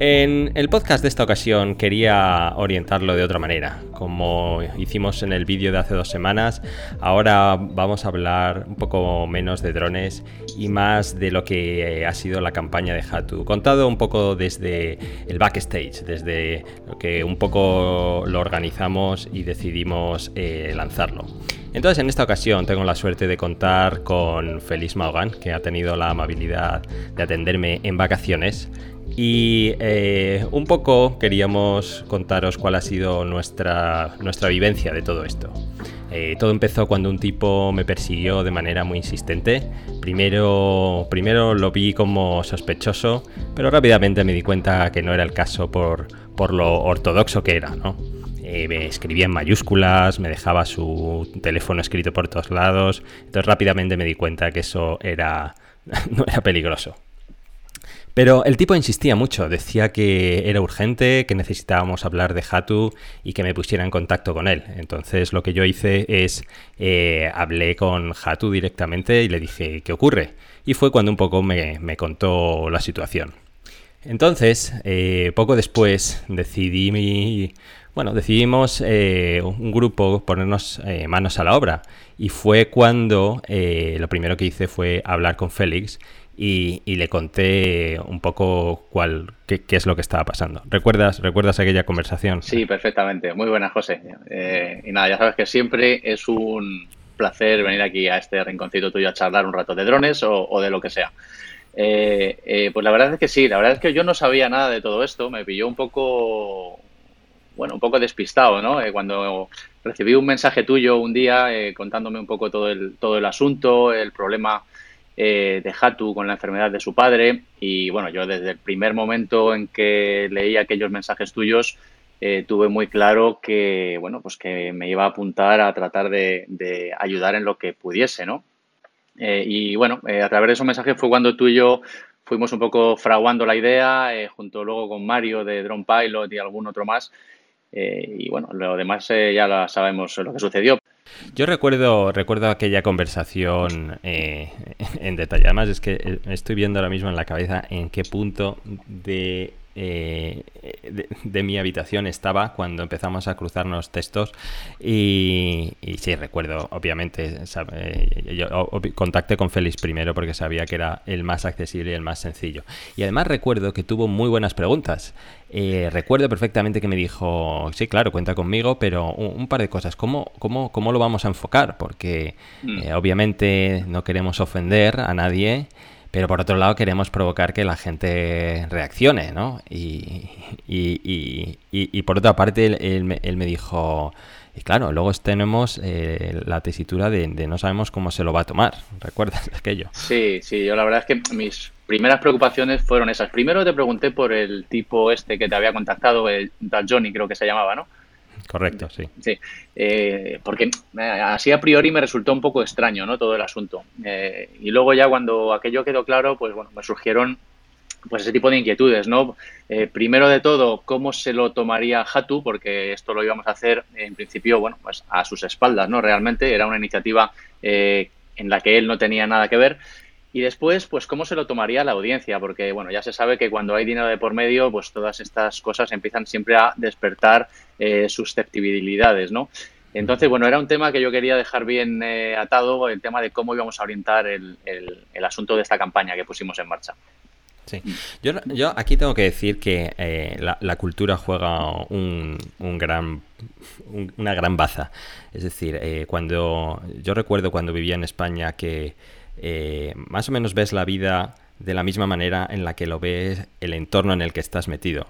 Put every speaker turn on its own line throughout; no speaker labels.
En el podcast de esta ocasión quería orientarlo de otra manera. Como hicimos en el vídeo de hace dos semanas, ahora vamos a hablar un poco menos de drones y más de lo que ha sido la campaña de Hatu. Contado un poco desde el backstage, desde lo que un poco lo organizamos y decidimos eh, lanzarlo. Entonces en esta ocasión tengo la suerte de contar con Félix Maugan, que ha tenido la amabilidad de atenderme en vacaciones y eh, un poco queríamos contaros cuál ha sido nuestra, nuestra vivencia de todo esto. Eh, todo empezó cuando un tipo me persiguió de manera muy insistente. Primero, primero lo vi como sospechoso, pero rápidamente me di cuenta que no era el caso por, por lo ortodoxo que era, ¿no? Eh, me escribía en mayúsculas, me dejaba su teléfono escrito por todos lados. Entonces rápidamente me di cuenta que eso era, no era peligroso. Pero el tipo insistía mucho, decía que era urgente, que necesitábamos hablar de Hatu y que me pusiera en contacto con él. Entonces lo que yo hice es eh, hablé con Hatu directamente y le dije qué ocurre. Y fue cuando un poco me, contó la situación. Entonces, eh, poco después decidí, bueno, decidimos eh, un grupo ponernos manos a la obra. Y fue cuando lo primero que hice fue hablar con Félix y, le conté un poco cuál, qué, es lo que estaba pasando. ¿Recuerdas, ¿Recuerdas aquella conversación?
Sí, perfectamente. Muy buena, José. Eh, y nada, ya sabes que siempre es un placer venir aquí a este rinconcito tuyo a charlar un rato de drones o, de lo que sea. Eh, eh, pues la verdad es que sí, la verdad es que yo no sabía nada de todo esto, me pilló un poco, bueno, un poco despistado, ¿no? cuando recibí un mensaje tuyo un día contándome un poco todo el, todo el asunto, el problema eh, de Hatu con la enfermedad de su padre y bueno, yo desde el primer momento en que leí aquellos mensajes tuyos eh, tuve muy claro que bueno, pues que me iba a apuntar a tratar de, ayudar en lo que pudiese, ¿no? Eh, y bueno, a través de esos mensajes fue cuando tú y yo fuimos un poco fraguando la idea, junto luego con Mario de Drone Pilot y algún otro más. y bueno, lo demás ya lo sabemos lo que sucedió.
Yo recuerdo, recuerdo aquella conversación eh, en detalle. Además, es que eh, estoy viendo ahora mismo en la cabeza en qué punto de eh, de, mi habitación estaba cuando empezamos a cruzarnos textos y, sí, recuerdo, obviamente, yo contacté con Félix primero porque sabía que era el más accesible y el más sencillo. Y además recuerdo que tuvo muy buenas preguntas. Eh, recuerdo perfectamente que me dijo, sí, claro, cuenta conmigo, pero un, par de cosas. ¿Cómo, cómo, cómo lo vamos a enfocar? Porque mm. eh, obviamente no queremos ofender a nadie. Pero por otro lado queremos provocar que la gente reaccione, ¿no? Y, por otra parte él, me, dijo, y claro, luego tenemos eh, la tesitura de, no sabemos cómo se lo va a tomar. ¿Recuerdas aquello?
Sí, sí, yo la verdad es que mis primeras preocupaciones fueron esas. Primero te pregunté por el tipo este que te había contactado, el Johnny creo que se llamaba, ¿no?
Correcto, sí.
Sí, eh, porque eh, así a priori me resultó un poco extraño, ¿no? Todo el asunto. Eh, y luego ya cuando aquello quedó claro, pues bueno, me surgieron pues ese tipo de inquietudes, ¿no? primero de todo, cómo se lo tomaría Hatu, porque esto lo íbamos a hacer en principio, bueno, pues a sus espaldas, ¿no? Realmente era una iniciativa en la que él no tenía nada que ver. Y después, pues, ¿cómo se lo tomaría la audiencia? Porque, bueno, ya se sabe que cuando hay dinero de por medio, pues todas estas cosas empiezan siempre a despertar eh, susceptibilidades, ¿no? Entonces, bueno, era un tema que yo quería dejar bien eh, atado, el tema de cómo íbamos a orientar el, asunto de esta campaña que pusimos en marcha.
Sí. Yo, yo aquí tengo que decir que eh, la, cultura juega un, un gran, una gran baza. Es decir, cuando yo recuerdo cuando vivía en España que eh, más o menos ves la vida de la misma manera en la que lo ves el entorno en el que estás metido.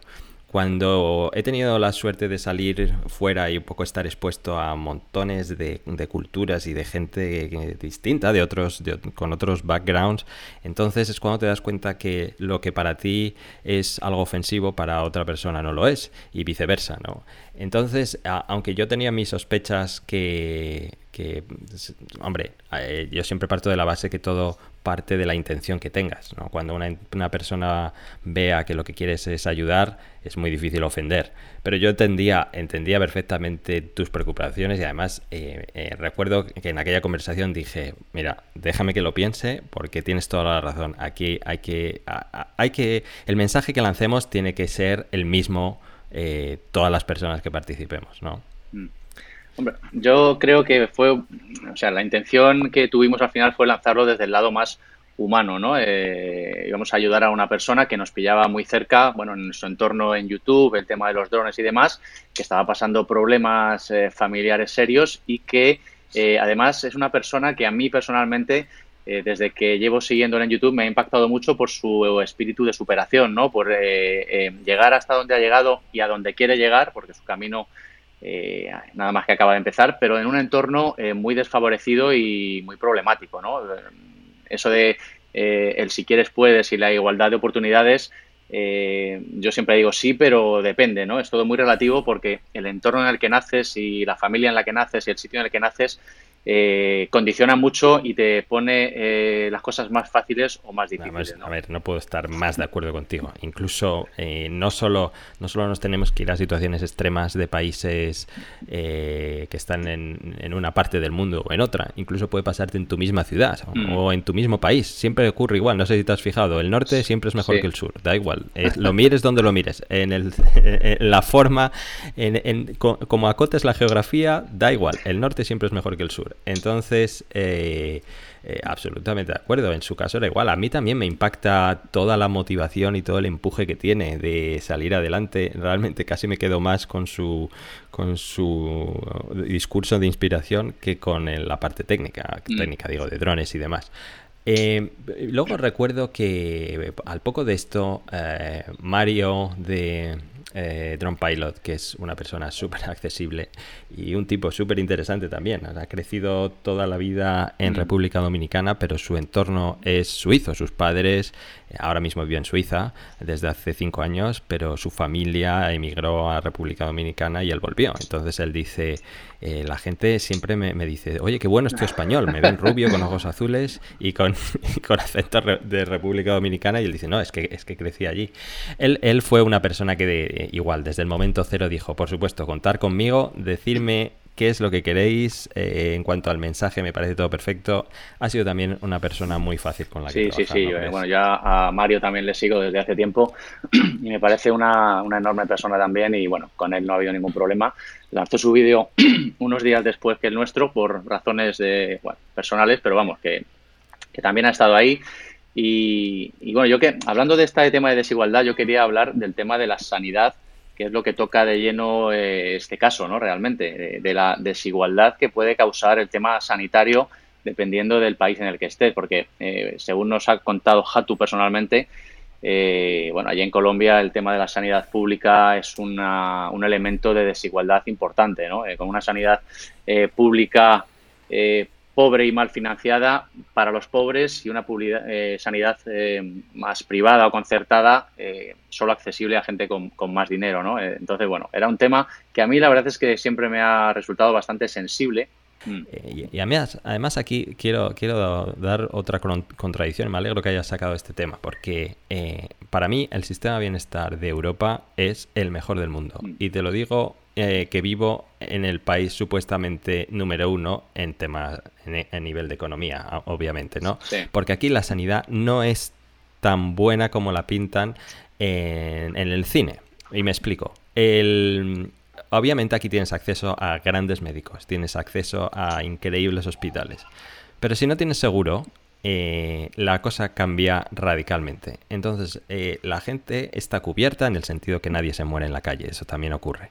Cuando he tenido la suerte de salir fuera y un poco estar expuesto a montones de, culturas y de gente distinta, de otros, con otros backgrounds, entonces es cuando te das cuenta que lo que para ti es algo ofensivo, para otra persona no lo es, y viceversa, ¿no? Entonces, aunque yo tenía mis sospechas que, que, hombre, eh, yo siempre parto de la base que todo parte de la intención que tengas. ¿no? Cuando una, una, persona vea que lo que quieres es ayudar, es muy difícil ofender. Pero yo entendía, entendía perfectamente tus preocupaciones y además eh, eh, recuerdo que en aquella conversación dije, mira, déjame que lo piense porque tienes toda la razón. Aquí hay que, hay que, el mensaje que lancemos tiene que ser el mismo todas las personas que participemos, ¿no? Mm.
Hombre, yo creo que fue, o sea, la intención que tuvimos al final fue lanzarlo desde el lado más humano, ¿no? Eh, íbamos a ayudar a una persona que nos pillaba muy cerca, bueno, en su entorno en YouTube, el tema de los drones y demás, que estaba pasando problemas eh, familiares serios y que eh, además es una persona que a mí personalmente, desde que llevo siguiéndolo en YouTube, me ha impactado mucho por su espíritu de superación, ¿no? Por llegar hasta donde ha llegado y a donde quiere llegar, porque su camino eh, nada más que acaba de empezar, pero en un entorno eh, muy desfavorecido y muy problemático, ¿no? Eso de eh, el si quieres puedes y la igualdad de oportunidades, yo siempre digo sí, pero depende, ¿no? Es todo muy relativo porque el entorno en el que naces y la familia en la que naces y el sitio en el que naces eh, condiciona mucho y te pone eh, las cosas más fáciles o más difíciles.
A ver, no puedo estar más de acuerdo contigo. Incluso eh, no, solo, no solo nos tenemos que ir a situaciones extremas de países que están en, una parte del mundo o en otra. Incluso puede pasarte en tu misma ciudad o, mm. en tu mismo país. Siempre ocurre igual. No sé si te has fijado. El norte siempre es mejor que el sur. Da igual. lo mires donde lo mires. En, el, la forma, en, como acotes la geografía, da igual. El norte siempre es mejor que el sur. Entonces, eh, eh, absolutamente de acuerdo. En su caso era igual. A mí también me impacta toda la motivación y todo el empuje que tiene de salir adelante. Realmente casi me quedo más con su, con su discurso de inspiración que con la parte técnica, mm. técnica digo, de drones y demás. Eh, luego recuerdo que al poco de esto, Mario de eh, Drone Pilot, que es una persona súper accesible y un tipo súper interesante también. Ha crecido toda la vida en mm. República Dominicana, pero su entorno es suizo. Sus padres eh, ahora mismo viven en Suiza desde hace cinco años, pero su familia emigró a República Dominicana y él volvió. Entonces él dice, eh, la gente siempre me, dice, oye, qué bueno es tu español. Me ven rubio con ojos azules y con, con acento de República Dominicana y él dice, no, es que, es que crecí allí. Él, él fue una persona que de, igual, desde el momento cero dijo, por supuesto, contar conmigo, decirme qué es lo que queréis. Eh, en cuanto al mensaje, me parece todo perfecto. Ha sido también una persona muy fácil con la que
Sí, sí, sí. Eh, bueno, ya a Mario también le sigo desde hace tiempo y me parece una, una, enorme persona también y bueno, con él no ha habido ningún problema. Lanzó su vídeo unos días después que el nuestro por razones de, personales, pero vamos, que, que también ha estado ahí y, bueno, yo que, hablando de este tema de desigualdad, yo quería hablar del tema de la sanidad, que es lo que toca de lleno eh, este caso, ¿no? Realmente, de, la desigualdad que puede causar el tema sanitario dependiendo del país en el que estés, porque eh, según nos ha contado Hatu personalmente, eh, bueno, allí en Colombia el tema de la sanidad pública es una, un elemento de desigualdad importante, ¿no? con una sanidad pública pobre y mal financiada para los pobres y una eh, sanidad eh, más privada o concertada eh, solo accesible a gente con, más dinero, ¿no? entonces, bueno, era un tema que a mí la verdad es que siempre me ha resultado bastante sensible.
Mm. Y, además, además aquí quiero, quiero dar otra contradicción. Me alegro que hayas sacado este tema, porque para mí el sistema de bienestar de Europa es el mejor del mundo. Mm. Y te lo digo eh, que vivo en el país supuestamente número uno en temas en, nivel de economía, obviamente, ¿no? Porque aquí la sanidad no es tan buena como la pintan en, el cine. Y me explico. obviamente aquí tienes acceso a grandes médicos, tienes acceso a increíbles hospitales. Pero si no tienes seguro, eh, la cosa cambia radicalmente. Entonces, eh, la gente está cubierta en el sentido que nadie se muere en la calle, eso también ocurre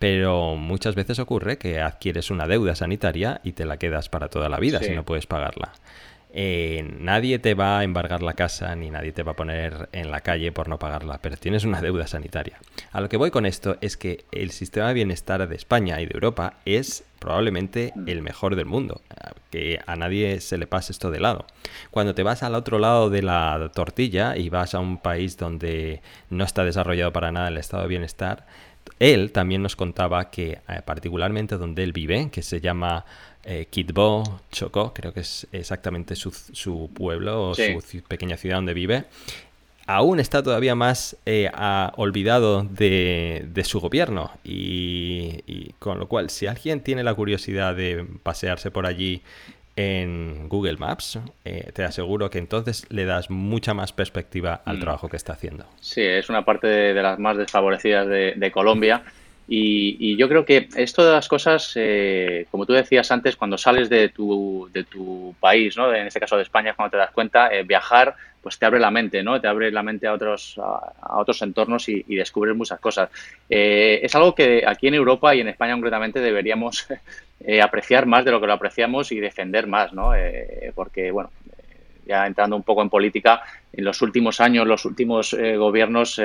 pero muchas veces ocurre que adquieres una deuda sanitaria y te la quedas para toda la vida si no puedes pagarla. Eh, nadie te va a embargar la casa ni nadie te va a poner en la calle por no pagarla, pero tienes una deuda sanitaria. A lo que voy con esto es que el sistema de bienestar de España y de Europa es probablemente el mejor del mundo, que a nadie se le pase esto de lado. Cuando te vas al otro lado de la tortilla y vas a un país donde no está desarrollado para nada el estado de bienestar, él también nos contaba que eh, particularmente donde él vive, que se llama eh, Kitbo Chocó, creo que es exactamente su, pueblo o su pequeña ciudad donde vive, aún está todavía más eh, olvidado de, su gobierno. Y, con lo cual, si alguien tiene la curiosidad de pasearse por allí en Google Maps, eh, te aseguro que entonces le das mucha más perspectiva al mm. trabajo que está haciendo.
Sí, es una parte de, las más desfavorecidas de, Colombia. Y, yo creo que esto de las cosas, eh, como tú decías antes, cuando sales de tu, de tu país, ¿no? en este caso de España, cuando te das cuenta, viajar pues te abre la mente, ¿no? Te abre la mente a otros, a, otros entornos y, descubres muchas cosas. Eh, es algo que aquí en Europa y en España concretamente deberíamos eh, apreciar más de lo que lo apreciamos y defender más, ¿no? Eh, porque, bueno, ya entrando un poco en política, en los últimos años, los últimos gobiernos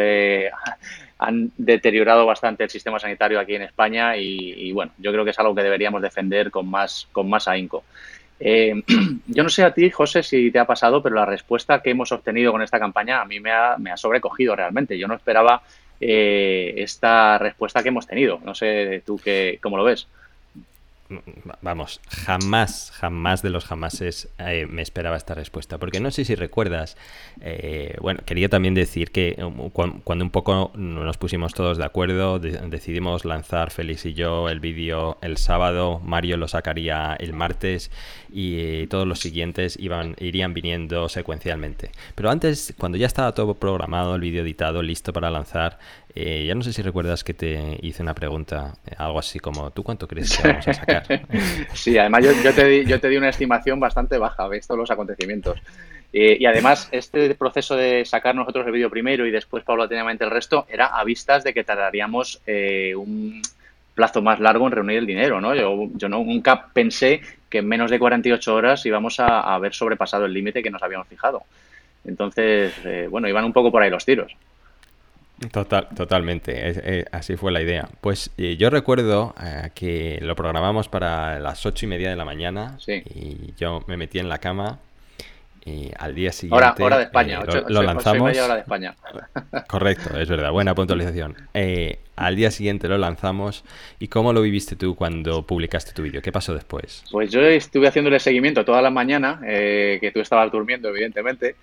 han deteriorado bastante el sistema sanitario aquí en España y, y, bueno, yo creo que es algo que deberíamos defender con más, con más ahínco. Eh, yo no sé a ti, José, si te ha pasado, pero la respuesta que hemos obtenido con esta campaña a mí me ha, me ha sobrecogido realmente. Yo no esperaba eh, esta respuesta que hemos tenido. No sé tú qué, cómo lo ves
vamos, jamás, jamás de los jamases eh, me esperaba esta respuesta. Porque no sé si recuerdas, eh, bueno, quería también decir que um, cuando un poco nos pusimos todos de acuerdo, decidimos lanzar Félix y yo el vídeo el sábado, Mario lo sacaría el martes y todos los siguientes iban, irían viniendo secuencialmente. Pero antes, cuando ya estaba todo programado, el vídeo editado, listo para lanzar, eh, ya no sé si recuerdas que te hice una pregunta, eh, algo así como, ¿tú cuánto crees que vamos a sacar?
sí, además yo, te di, yo te di una estimación bastante baja, visto los acontecimientos. Eh, y además, este proceso de sacar nosotros el vídeo primero y después paulatinamente el resto era a vistas de que tardaríamos un plazo más largo en reunir el dinero, ¿no? Yo, yo nunca pensé que en menos de 48 horas íbamos a, haber sobrepasado el límite que nos habíamos fijado. Entonces, bueno, iban un poco por ahí los tiros.
Total, totalmente, así fue la idea. Pues eh, yo recuerdo eh, que lo programamos para las ocho y media de la mañana y yo me metí en la cama y al día siguiente
hora, de España,
eh, lo, lanzamos.
hora de España.
Correcto, es verdad, buena puntualización. al día siguiente lo lanzamos y ¿cómo lo viviste tú cuando publicaste tu vídeo? ¿Qué pasó después?
Pues yo estuve haciéndole seguimiento toda la mañana, que tú estabas durmiendo evidentemente.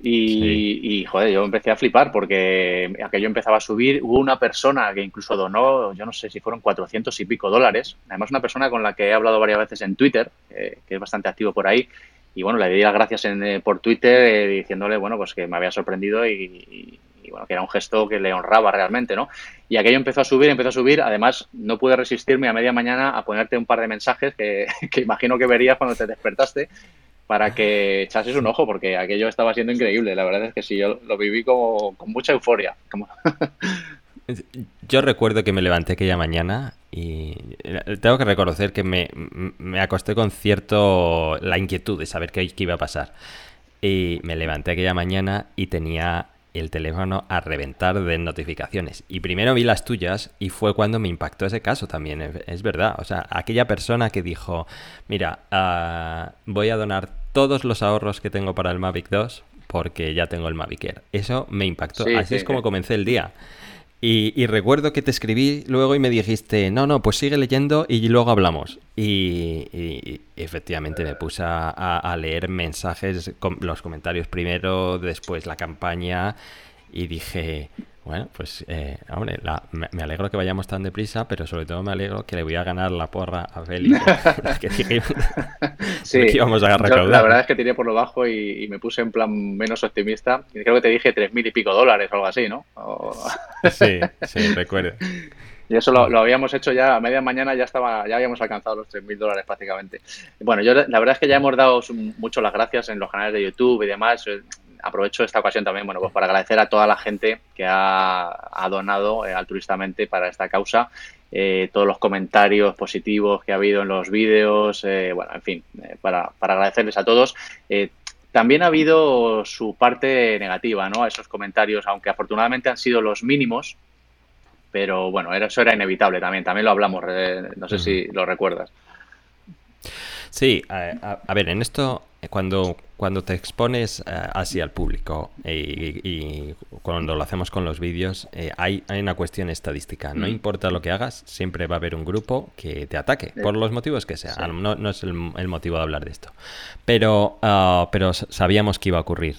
Y, joder, yo empecé a flipar porque aquello empezaba a subir. Hubo una persona que incluso donó, yo no sé si fueron 400 y pico dólares. Además, una persona con la que he hablado varias veces en Twitter, eh, que es bastante activo por ahí. Y bueno, le di las gracias eh, por Twitter eh, diciéndole, bueno, pues que me había sorprendido y, bueno, que era un gesto que le honraba realmente, ¿no? Y aquello empezó a subir, empezó a subir. Además, no pude resistirme a media mañana a ponerte un par de mensajes que, que imagino que verías cuando te despertaste para que echases un ojo, porque aquello estaba siendo increíble. La verdad es que sí, yo lo viví como, con mucha euforia.
Yo recuerdo que me levanté aquella mañana y tengo que reconocer que me, me acosté con cierto la inquietud de saber qué, qué iba a pasar. Y me levanté aquella mañana y tenía el teléfono a reventar de notificaciones. Y primero vi las tuyas y fue cuando me impactó ese caso también, es, verdad. O sea, aquella persona que dijo, mira, ah, voy a donar todos los ahorros que tengo para el Mavic 2 porque ya tengo el Mavic Air. Eso me impactó. Así es como comencé el día. Y, recuerdo que te escribí luego y me dijiste, no, no, pues sigue leyendo y luego hablamos. Y, efectivamente me puse a, leer mensajes, los comentarios primero, después la campaña y dije, bueno, pues, eh, hombre, me, alegro que vayamos tan deprisa, pero sobre todo me alegro que le voy a ganar la porra a Félix. que,
sí, íbamos a agarrar La verdad es que tiré por lo bajo y, me puse en plan menos optimista. Creo que te dije tres mil y pico dólares o algo así, ¿no?
sí, sí, recuerdo.
Y eso lo, habíamos hecho ya a media mañana, ya estaba, ya habíamos alcanzado los tres mil dólares prácticamente. Bueno, yo la verdad es que ya hemos dado mucho las gracias en los canales de YouTube y demás aprovecho esta ocasión también, bueno, pues para agradecer a toda la gente que ha, donado eh, altruistamente para esta causa. Eh, todos los comentarios positivos que ha habido en los vídeos, eh, bueno, en fin, para, agradecerles a todos. también ha habido su parte negativa, ¿no? A esos comentarios, aunque afortunadamente han sido los mínimos, pero bueno, eso era inevitable también, también lo hablamos, no sé si lo recuerdas.
Sí, a, ver, en esto, cuando, cuando te expones eh, así al público y, cuando lo hacemos con los vídeos, eh, hay, hay, una cuestión estadística. No mm. importa lo que hagas, siempre va a haber un grupo que te ataque, por los motivos que sean. No, no, es el, motivo de hablar de esto. Pero, ah, pero sabíamos que iba a ocurrir.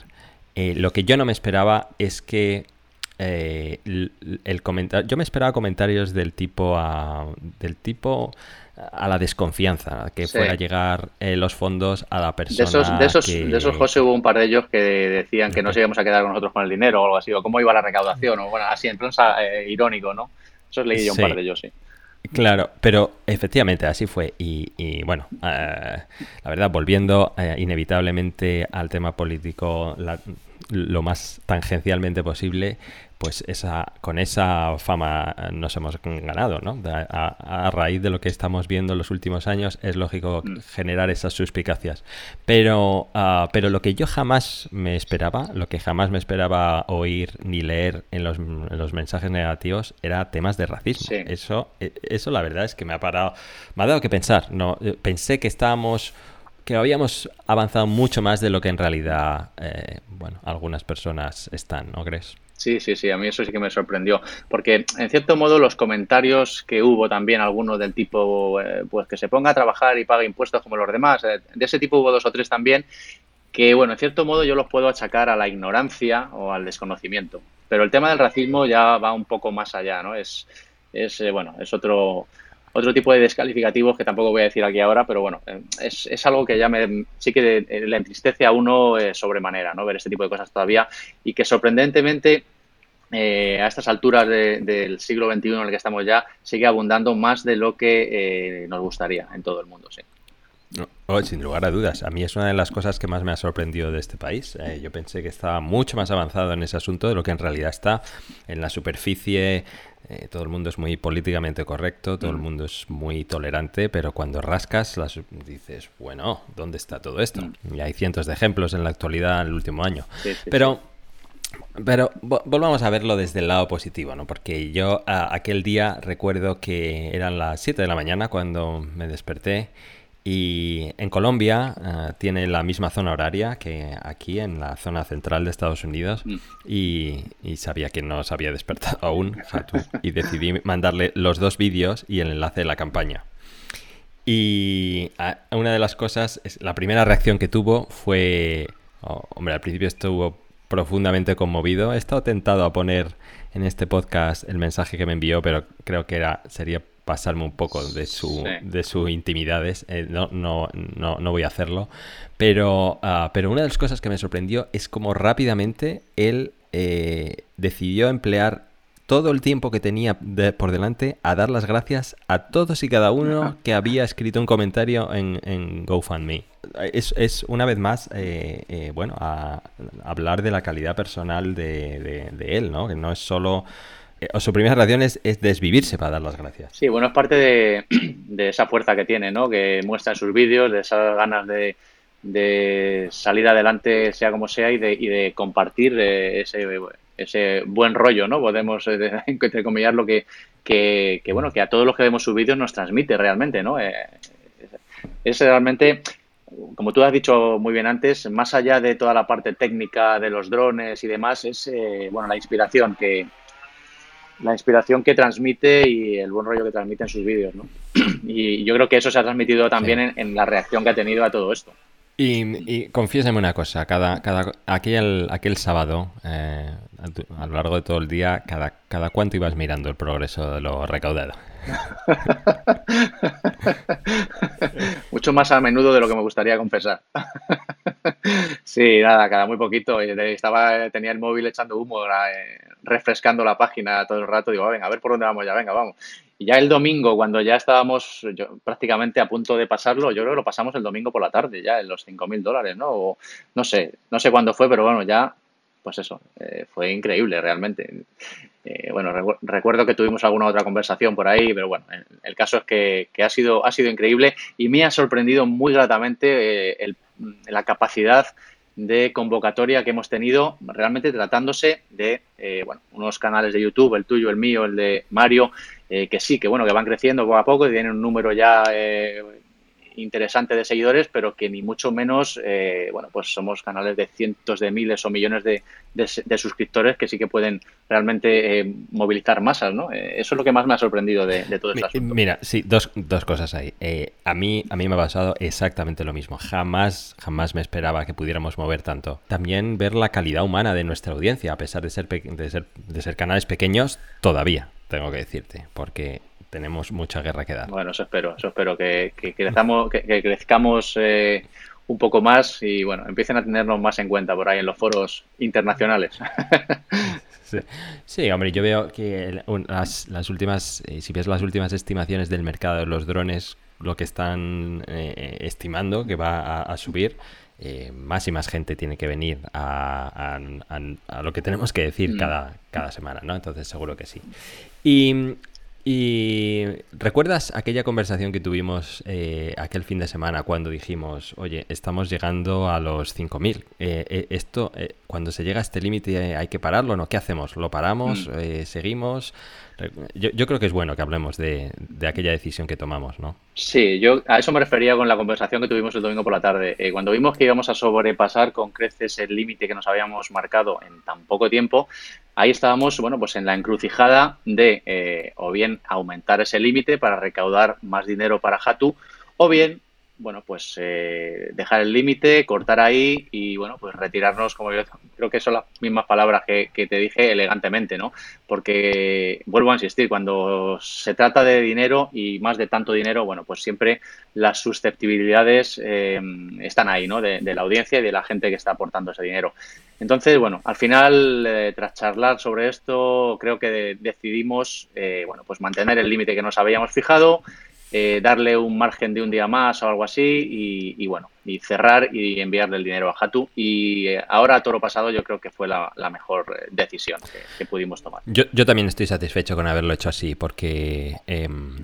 Eh, lo que yo no me esperaba es que el, comentario, yo me esperaba comentarios del tipo a, del tipo a la desconfianza, que fuera a llegar eh, los fondos a la persona.
De esos, de esos, de esos, José, hubo un par de ellos que decían que no se íbamos a quedar nosotros con el dinero o algo así, o cómo iba la recaudación, o bueno, así en plan eh, irónico, ¿no? Eso leí yo un par de ellos, sí.
Claro, pero efectivamente así fue. Y, bueno, eh, la verdad, volviendo inevitablemente al tema político lo más tangencialmente posible, pues esa, con esa fama nos hemos ganado, ¿no? A, raíz de lo que estamos viendo en los últimos años, es lógico mm. generar esas suspicacias. Pero, ah, pero lo que yo jamás me esperaba, lo que jamás me esperaba oír ni leer en los, en los mensajes negativos, era temas de racismo. Eso, e, eso la verdad es que me ha parado, me ha dado que pensar. No, eh, pensé que estábamos que habíamos avanzado mucho más de lo que en realidad, eh, bueno, algunas personas están, ¿no crees?
Sí, sí, sí, a mí eso sí que me sorprendió, porque en cierto modo los comentarios que hubo también, algunos del tipo, eh, pues que se ponga a trabajar y pague impuestos como los demás, eh, de ese tipo hubo dos o tres también, que bueno, en cierto modo yo los puedo achacar a la ignorancia o al desconocimiento, pero el tema del racismo ya va un poco más allá, ¿no? Es, es bueno, es otro, otro tipo de descalificativos que tampoco voy a decir aquí ahora, pero bueno, es, es algo que ya me, sí que le entristece a uno sobremanera, ¿no? Ver este tipo de cosas todavía y que sorprendentemente eh, a estas alturas del siglo XXI en el que estamos ya, sigue abundando más de lo que eh, nos gustaría en todo el mundo, sí.
Oh, sin lugar a dudas. A mí es una de las cosas que más me ha sorprendido de este país. Eh, yo pensé que estaba mucho más avanzado en ese asunto de lo que en realidad está. En la superficie, todo el mundo es muy políticamente correcto, todo el mm. mundo es muy tolerante, pero cuando rascas, las, dices, bueno, ¿dónde está todo esto? Mm. Y hay cientos de ejemplos en la actualidad, en el último año. pero. Pero volvamos a verlo desde el lado positivo, ¿no? Porque yo aquel día recuerdo que eran las 7 de la mañana cuando me desperté y en Colombia tiene la misma zona horaria que aquí en la zona central de Estados Unidos mm. y, sabía que no se había despertado aún y decidí mandarle los dos vídeos y el enlace de la campaña. Y una de las cosas, la primera reacción que tuvo fue, oh, hombre, al principio estuvo profundamente conmovido. He estado tentado a poner en este podcast el mensaje que me envió, pero creo que era sería pasarme un poco de su de sus intimidades. Eh, no, no, no, no, voy a hacerlo. Pero, ah, pero una de las cosas que me sorprendió es cómo rápidamente él eh, decidió emplear todo el tiempo que tenía por delante a dar las gracias a todos y cada uno que había escrito un comentario en, en GoFundMe. Es, es, una vez más, eh, eh, bueno, a, hablar de la calidad personal de, de, él, ¿no? Que no es solo... Eh, o su primera reacción es, desvivirse para dar las gracias.
Sí, bueno, es parte de, esa fuerza que tiene, ¿no? Que muestra en sus vídeos, de esas ganas de, salir adelante sea como sea y de, compartir ese ese buen rollo, ¿no? Podemos, eh, entrecomillar, lo que, bueno, que a todos los que vemos sus vídeos nos transmite realmente, ¿no? Eh, es realmente, como tú has dicho muy bien antes, más allá de toda la parte técnica de los drones y demás, es, eh, bueno, la inspiración que, la inspiración que transmite y el buen rollo que transmite en sus vídeos, ¿no? Y yo creo que eso se ha transmitido también en, en, la reacción que ha tenido a todo esto.
Y, y confiésame una cosa, cada, cada, aquel, aquel sábado, eh, a lo largo de todo el día, cada, cada cuánto ibas mirando el progreso de lo recaudado.
Mucho más a menudo de lo que me gustaría confesar. sí, nada, cada muy poquito. Estaba, tenía el móvil echando humo, eh, refrescando la página todo el rato. Digo, ah, venga, a ver por dónde vamos ya, venga, vamos. Y ya el domingo, cuando ya estábamos prácticamente a punto de pasarlo, yo creo que lo pasamos el domingo por la tarde, ya en los 5.000 dólares, ¿no? O, no sé, no sé cuándo fue, pero bueno, ya, pues eso, eh, fue increíble realmente. Eh, bueno, recuerdo que tuvimos alguna otra conversación por ahí, pero bueno, el, caso es que, ha, sido, ha sido increíble y me ha sorprendido muy gratamente eh, la capacidad de convocatoria que hemos tenido, realmente tratándose de eh, bueno, unos canales de YouTube, el tuyo, el mío, el de Mario, eh, que sí, que bueno, que van creciendo poco a poco y tienen un número ya eh, interesante de seguidores, pero que ni mucho menos, eh, bueno, pues somos canales de cientos de miles o millones de, suscriptores que sí que pueden realmente eh, movilizar masas, ¿no? eso es lo que más me ha sorprendido de, todo esto.
Mira, sí, dos, dos cosas ahí. a, mí, a mí me ha pasado exactamente lo mismo. Jamás, jamás me esperaba que pudiéramos mover tanto. También ver la calidad humana de nuestra audiencia, a pesar de ser, de ser, de ser canales pequeños, todavía, tengo que decirte, porque tenemos mucha guerra que dar.
Bueno, eso espero, eso espero, que, que, crezcamos, que, crezcamos eh, un poco más y bueno, empiecen a tenernos más en cuenta por ahí en los foros internacionales.
Sí, hombre, yo veo que las, últimas, eh, si ves las últimas estimaciones del mercado de los drones, lo que están eh, estimando que va a, subir, más y más gente tiene que venir a, lo que tenemos que decir mm. cada, cada semana, ¿no? Entonces seguro que sí. Y y ¿recuerdas aquella conversación que tuvimos eh, aquel fin de semana cuando dijimos, oye, estamos llegando a los 5.000? Eh, eh, esto, cuando se llega a este límite hay que pararlo, ¿no? ¿Qué hacemos? ¿Lo paramos? Mm. ¿Seguimos? Yo, creo que es bueno que hablemos de, aquella decisión que tomamos, ¿no?
Sí, yo a eso me refería con la conversación que tuvimos el domingo por la tarde. Eh, cuando vimos que íbamos a sobrepasar con creces el límite que nos habíamos marcado en tan poco tiempo, ahí estábamos, bueno, pues en la encrucijada de eh, o bien aumentar ese límite para recaudar más dinero para Hatu, o bien bueno, pues eh, dejar el límite, cortar ahí y, bueno, pues retirarnos, como yo creo que son las mismas palabras que, te dije elegantemente, ¿no? Porque, vuelvo a insistir, cuando se trata de dinero y más de tanto dinero, bueno, pues siempre las susceptibilidades eh, están ahí, ¿no? De, la audiencia y de la gente que está aportando ese dinero. Entonces, bueno, al final, eh, tras charlar sobre esto, creo que decidimos, bueno, pues mantener el límite que nos habíamos fijado, eh, darle un margen de un día más o algo así y, bueno, y cerrar y enviarle el dinero a Hatu. Y eh, ahora, toro pasado, yo creo que fue la, mejor eh, decisión que, pudimos tomar.
Yo, también estoy satisfecho con haberlo hecho así porque em,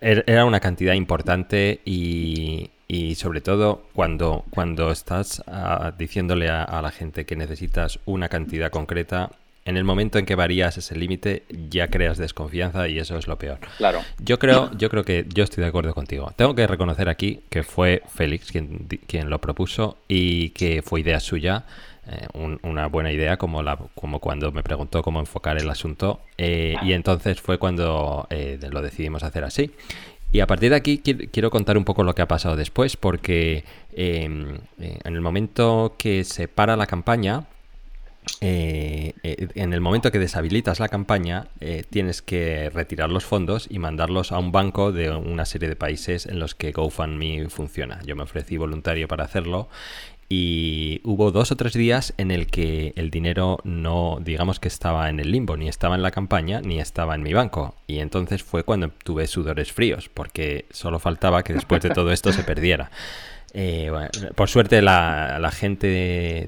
er, era una cantidad importante y, y sobre todo cuando, cuando estás ah, diciéndole a, la gente que necesitas una cantidad concreta, en el momento en que varías ese límite ya creas desconfianza y eso es lo peor.
Claro.
Yo creo, yo creo que yo estoy de acuerdo contigo. Tengo que reconocer aquí que fue Félix quien, quien lo propuso y que fue idea suya. Eh, una buena idea como, la, como cuando me preguntó cómo enfocar el asunto eh, y entonces fue cuando eh, lo decidimos hacer así. Y a partir de aquí quiero contar un poco lo que ha pasado después porque en el momento que se para la campaña, eh, eh, en el momento que deshabilitas la campaña, eh, tienes que retirar los fondos y mandarlos a un banco de una serie de países en los que GoFundMe funciona. Yo me ofrecí voluntario para hacerlo y hubo dos o tres días en el que el dinero no, digamos que estaba en el limbo, ni estaba en la campaña, ni estaba en mi banco. Y entonces fue cuando tuve sudores fríos, porque solo faltaba que después de todo esto se perdiera. Eh, por suerte la, gente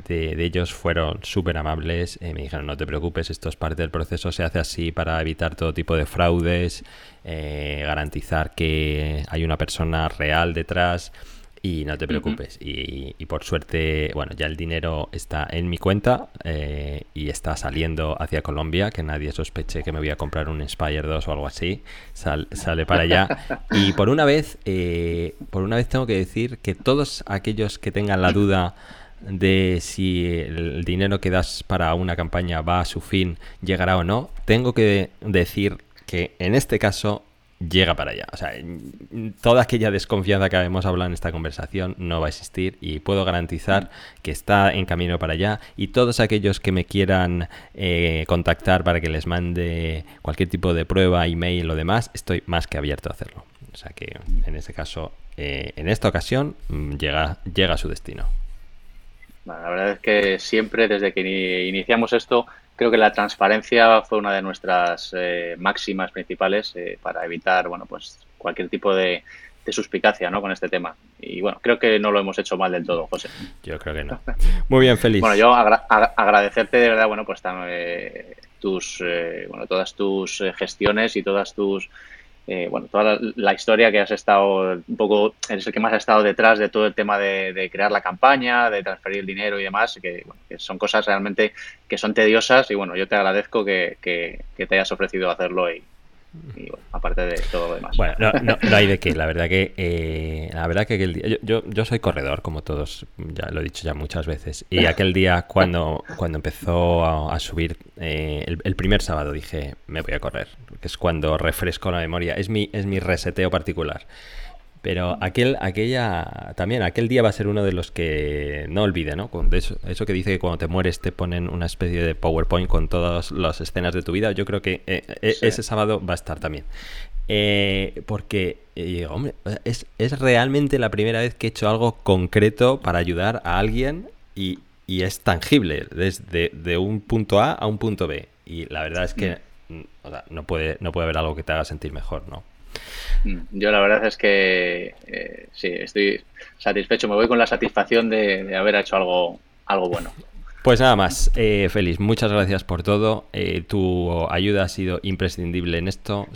de, ellos fueron súper amables, eh, me dijeron no te preocupes, esto es parte del proceso, se hace así para evitar todo tipo de fraudes, eh, garantizar que hay una persona real detrás y no te preocupes. y, por suerte, bueno, ya el dinero está en mi cuenta eh, y está saliendo hacia Colombia, que nadie sospeche que me voy a comprar un Inspire 2 o algo así. sale para allá. Y por una vez, eh, por una vez tengo que decir que todos aquellos que tengan la duda de si el dinero que das para una campaña va a su fin, llegará o no, tengo que decir que en este caso llega para allá. O sea, toda aquella desconfianza que hemos hablado en esta conversación no va a existir y puedo garantizar que está en camino para allá y todos aquellos que me quieran eh, contactar para que les mande cualquier tipo de prueba, email o demás, estoy más que abierto a hacerlo. O sea que en este caso, eh, en esta ocasión, mm, llega, llega a su destino.
la verdad es que siempre desde que iniciamos esto creo que la transparencia fue una de nuestras eh, máximas principales eh, para evitar bueno pues cualquier tipo de, suspicacia ¿no? con este tema. Y bueno, creo que no lo hemos hecho mal del todo, José.
Yo creo que no. Muy bien, feliz.
bueno, yo agradecerte de verdad, bueno, pues eh, tus, bueno, todas tus gestiones y todas tus eh, bueno, toda la, historia que has estado un poco, eres el que más ha estado detrás de todo el tema de, crear la campaña, de transferir el dinero y demás, que, son cosas realmente que son tediosas y bueno, yo te agradezco que, te hayas ofrecido hacerlo y, y bueno, aparte de todo lo demás.
Bueno, no, hay de qué, la verdad que eh, la verdad que aquel día, yo, yo, soy corredor, como todos, ya lo he dicho ya muchas veces, y aquel día cuando, cuando empezó a, subir eh, el, primer sábado dije, me voy a correr, que es cuando refresco la memoria, es mi, es mi reseteo particular. Pero aquel, aquella, también aquel día va a ser uno de los que no olvide, ¿no? Eso, eso que dice que cuando te mueres te ponen una especie de PowerPoint con todas las escenas de tu vida, yo creo que eh, eh, ese sábado va a estar también. Eh, porque, hombre, es, es, realmente la primera vez que he hecho algo concreto para ayudar a alguien y, y es tangible, desde de un punto A a un punto B. Y la verdad es que mm. O sea, no, puede, no puede haber algo que te haga sentir mejor, ¿no?
Mm, yo la verdad es que eh, sí, estoy satisfecho. Me voy con la satisfacción de, haber hecho algo, algo bueno.
Pues nada más, eh, Félix, muchas gracias por todo. Eh, tu ayuda ha sido imprescindible en esto.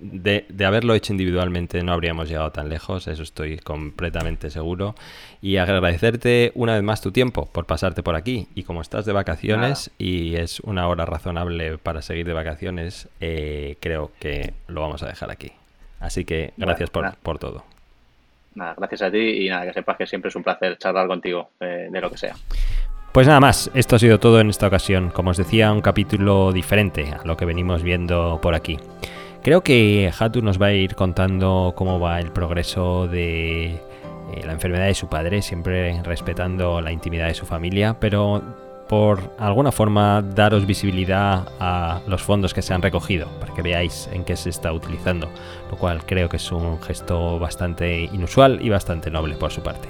de, haberlo hecho individualmente no habríamos llegado tan lejos, eso estoy completamente seguro. Y agradecerte una vez más tu tiempo por pasarte por aquí. Y como estás de vacaciones y es una hora razonable para seguir de vacaciones, creo que lo vamos a dejar aquí. Así que gracias por, por, todo.
Nada, gracias a ti y nada, que sepas que siempre es un placer charlar contigo eh, de lo que sea.
Pues nada más, esto ha sido todo en esta ocasión. Como os decía, un capítulo diferente a lo que venimos viendo por aquí. Creo que Hatu nos va a ir contando cómo va el progreso de eh, la enfermedad de su padre, siempre respetando la intimidad de su familia, pero por alguna forma daros visibilidad a los fondos que se han recogido, para que veáis en qué se está utilizando, lo cual creo que es un gesto bastante inusual y bastante noble por su parte.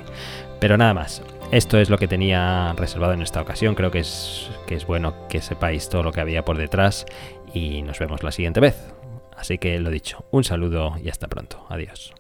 Pero nada más, esto es lo que tenía reservado en esta ocasión, creo que es, que es bueno que sepáis todo lo que había por detrás y nos vemos la siguiente vez. Así que lo dicho, un saludo y hasta pronto. Adiós.